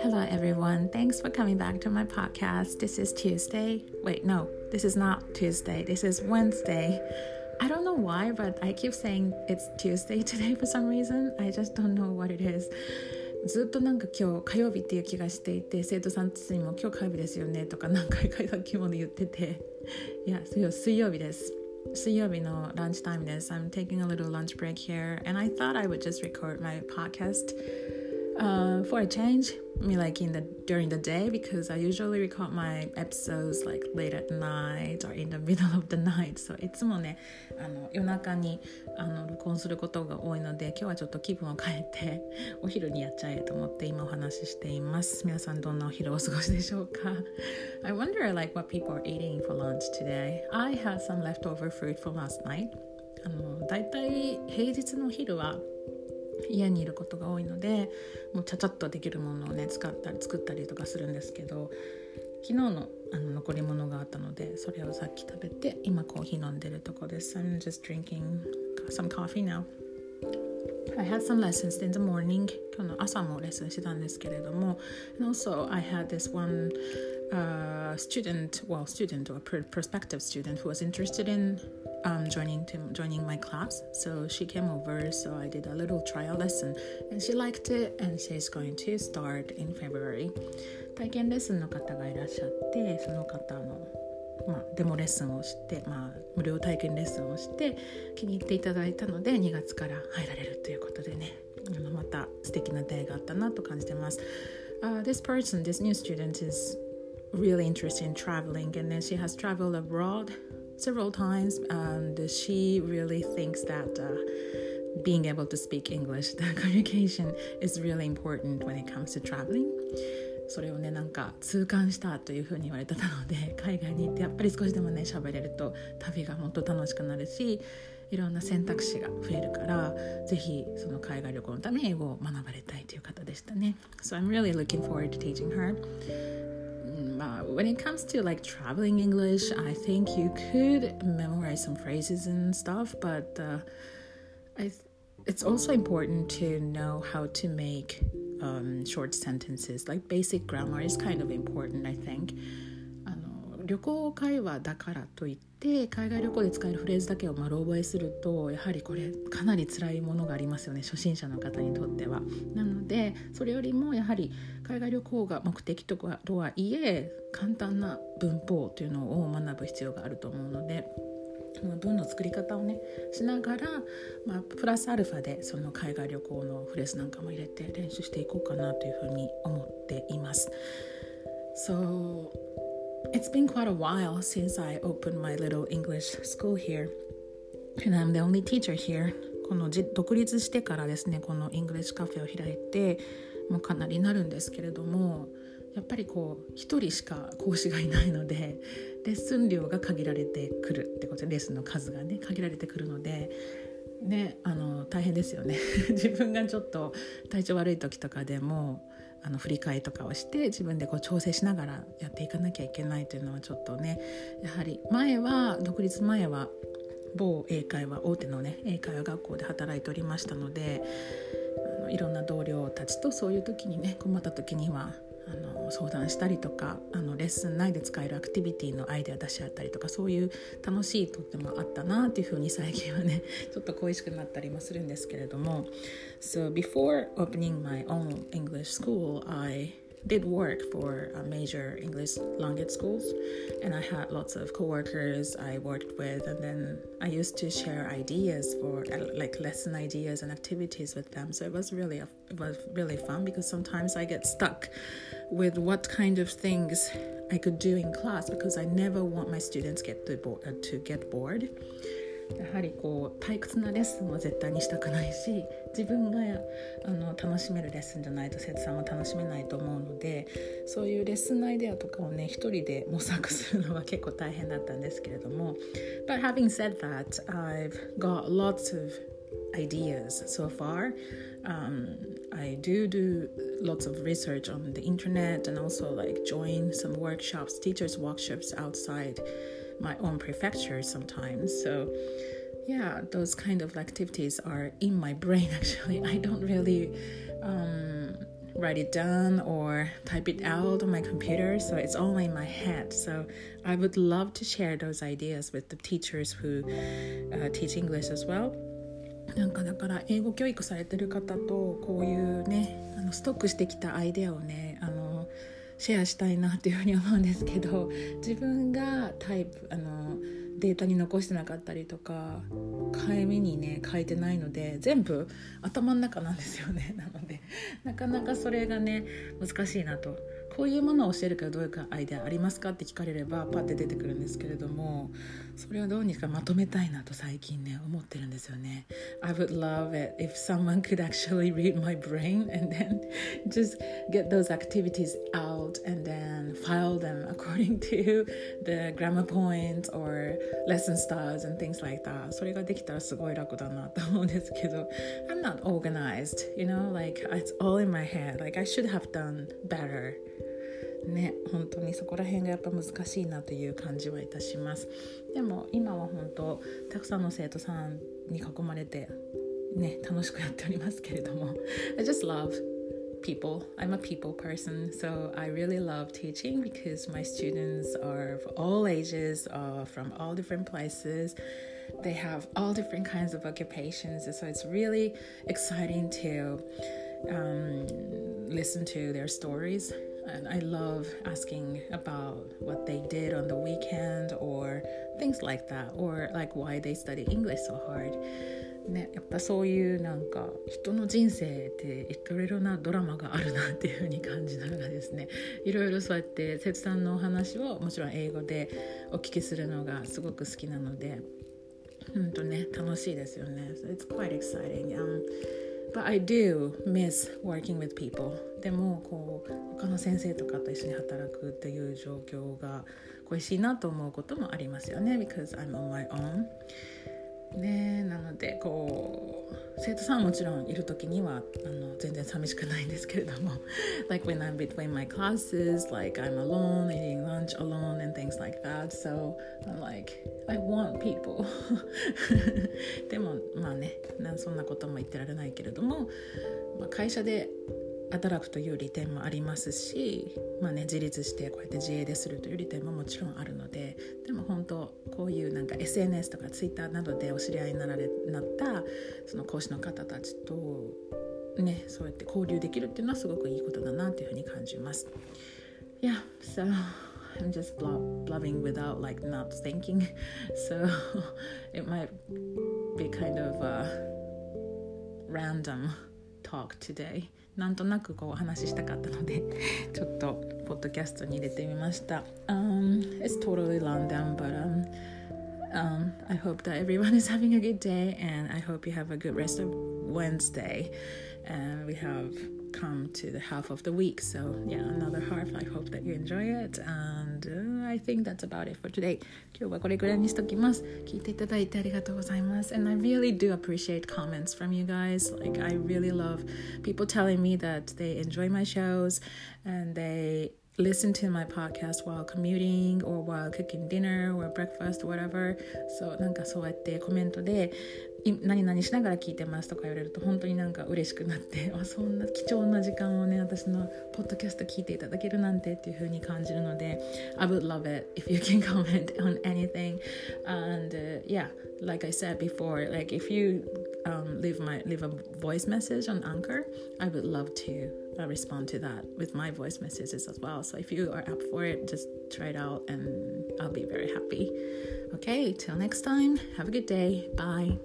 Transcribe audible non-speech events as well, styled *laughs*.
Hello, everyone. Thanks for coming back to my podcast. This is Tuesday. Wait, no, this is not Tuesday. This is Wednesday. I don't know why, but I keep saying it's Tuesday today for some reason. I just don't know what it is. ずっとなんか今日火曜日っていう気がしていて生徒さんたちにも今日火曜日ですよねとか何回かさっきまで言ってていや水曜日です水曜日のランチタイムです I'm taking a little lunch break here and I thought I would just record my podcast uh, for a change me like in the during the day because I usually record my episodes like late at night or in the *laughs* middle of the night so いつもねあの夜中にあの録音することが多いので今日はちょっと気分を変えてお昼にやっちゃえと思って今お話ししています皆さんどんなお昼をお過ごしでしょうか I wonder like what people are eating for lunch today I had some leftover food from last night あのだいたい平日の昼は家にいることが多いのでもうちゃちゃっとできるものをね使ったり作ったりとかするんですけど昨日のあの残り物があったのでそれをさっき食べて今コーヒー飲んでるとこです I'm just drinking some coffee now I had some lessons in the morning 今日の朝もレッスンしてたんですけれども and also I had this one uh, student well student or prospective student who was interested in um, joining to joining my class. So she came over, so I did a little trial lesson, and she liked it, and she's going to start in February. 体験レッスンの方がいらっしゃってその方の、 まあ、デモレッスンをして、まあ、無料体験レッスンをして気に入っていただいたので2月から入られるということでねあのまた素敵な出会いがあったなと感じてます。Uh, this person, this new student is really interested in traveling and then she has traveled abroad several times, and she really thinks that uh, being able to speak English, the *laughs* communication is really important when it comes to traveling. それをねなんか痛感したというふうに言われてたので海外に行ってやっぱり少しでもね喋れると旅がもっと楽しくなるしいろんな選択肢が増えるからぜひその海外旅行のために英語を学ばれたいという方でしたね。So I'm really looking forward to teaching her. uh, when it comes to like traveling English, I think you could memorize some phrases and stuff, but uh, I, it's also important to know how to make um, short sentences. Like basic grammar is kind of important, I think. あの旅行会話だからといって海外旅行で使えるフレーズだけを丸覚えするとやはりこれかなり辛いものがありますよね初心者の方にとっては。なのでそれよりもやはり海外旅行が目的とかとはいえ簡単な文法というのを学ぶ必要があると思うので。文の作り方をねしながら、まあ、プラスアルファでその海外旅行のフレーズなんかも入れて練習していこうかなというふうに思っています。So It's been quite a while since I opened my little English school here, and I'm the only teacher here. この独立してからですねこの English Cafe を開いてもうかなりなるんですけれどもやっぱりこう1人しか講師がいないのでレッスン量が限られてくるってことでレッスンの数がね限られてくるのでねあの大変ですよね。*laughs* 自分がちょっと体調悪い時とかでもあの振り替えとかをして自分でこう調整しながらやっていかなきゃいけないというのはちょっとねやはり前は独立前は某英会話大手のね英会話学校で働いておりましたのであのいろんな同僚たちとそういう時にね困った時にはあの相談したりとかあのレッスン内で使えるアクティビティのアイデア出し合ったりとかそういう楽しいとってもあったなっていうふうに最近はねちょっと恋しくなったりもするんですけれども *laughs* So before opening my own English school I did work for a major English language schools, and I had lots of coworkers I worked with, and then I used to share ideas for like lesson ideas and activities with them. So it was really it was really fun because sometimes I get stuck with what kind of things I could do in class because I never want my students get to, bo- uh, to get bored. やはりこう退屈なレッスンは絶対にしたくないし自分があの楽しめるレッスンじゃないと生徒さんは楽しめないと思うのでそういうレッスンアイデアとかをね一人で模索するのは結構大変だったんですけれども *laughs* But having said that I've got lots of ideas so far um, I do do lots of research on the internet and also like join some workshops teachers workshops outside my own prefecture sometimes. So, yeah, those kind of activities are in my brain *laughs* actually. I don't really um, write it down or type it out on my computer, so it's all in my head. So I would love to share those ideas with the teachers who uh, teach English as well. なんかだから英語教育されてる方とこういうねあのストックしてきたアイデアをねあのシェアしたいなっていうふうに思うんですけど自分がタイプあのデータに残してなかったりとか紙にね書いてないので全部頭の中なんですよね。なのでなかなかそれがね難しいなとこういうものを教えるからどういうかアイデアありますかって聞かれればパッて出てくるんですけれどもそれをどうにかまとめたいなと最近ね思ってるんですよね I would love it if someone could actually read my brain and then just get those activities out and then file them according to the grammar points or lesson styles and things like that それができたらすごい楽だなと思うんですけど I'm not organized you know like it's all in my head like I should have done better ね本当にそこら辺がやっぱ難しいなという感じはいたしますでも今は本当たくさんの生徒さんに囲まれてね楽しくやっておりますけれども I just love people. I'm a people person, so I really love teaching because my students are of all ages, uh, from all different places. They have all different kinds of occupations, so it's really exciting to um, listen to their stories. And I love asking about what they did on the weekend or things like that, or like why they study English so hard. ね、やっぱそういうなんか人の人生っていろいろなドラマがあるなっていう風に感じながらですねいろいろそうやって瀬戸さんのお話をもちろん英語でお聞きするのがすごく好きなのでうんとね楽しいですよね。So it's quite exciting.、Um, But I do miss working with people でもこう他の先生とかと一緒に働くっていう状況が恋しいなと思うこともありますよね because I'm on my own ねなのでこう生徒さんはもちろんいる時にはあの全然寂しくないんですけれども like when I'm between my classes like I'm alone eating lunch alone and things like that so I'm like I want people でもまあねそんなことも言ってられないけれども、まあ、会社で働くという利点もありますし、まあね、自立してこうやって自営でするという利点ももちろんあるのででも本当こういうなんか SNS とか Twitter などでお知り合いになられなったその講師の方たちとねそうやって交流できるっていうのはすごくいいことだなというふうに感じます。Yeah, so I'm just blubbing without like not thinking, *laughs* so it might be kind of a random talk today. なんとなくこうお話ししたかったのでちょっとポッドキャストに入れてみました。Um, *laughs* it's totally random, but um, um, I hope that everyone is having a good day and I hope you have a good rest of Wednesday. And we have come to the half of the week. So, yeah, another half. I hope that you enjoy it. And uh, I think that's about it for today. 今日はこれぐらいにしときます。聞いていただいてありがとうございます。And I really do appreciate comments from you guys. Like, I really love people telling me that they enjoy my shows and they listen to my podcast while commuting or while cooking dinner or breakfast or whatever そうなんかそうやってコメントで 何々しながら聞いてますとか言われると本当になんか嬉しくなってあそんな貴重な時間をね私のポッドキャスト聞いていただけるなんてっていう風に感じるので *laughs* I would love it if you can *laughs* comment on anything and、uh, yeah like I said before like if you um, leave my leave a voice message on Anchor I would love to uh, respond to that with my voice messages as well so if you are up for it just try it out and I'll be very happy okay till next time have a good day bye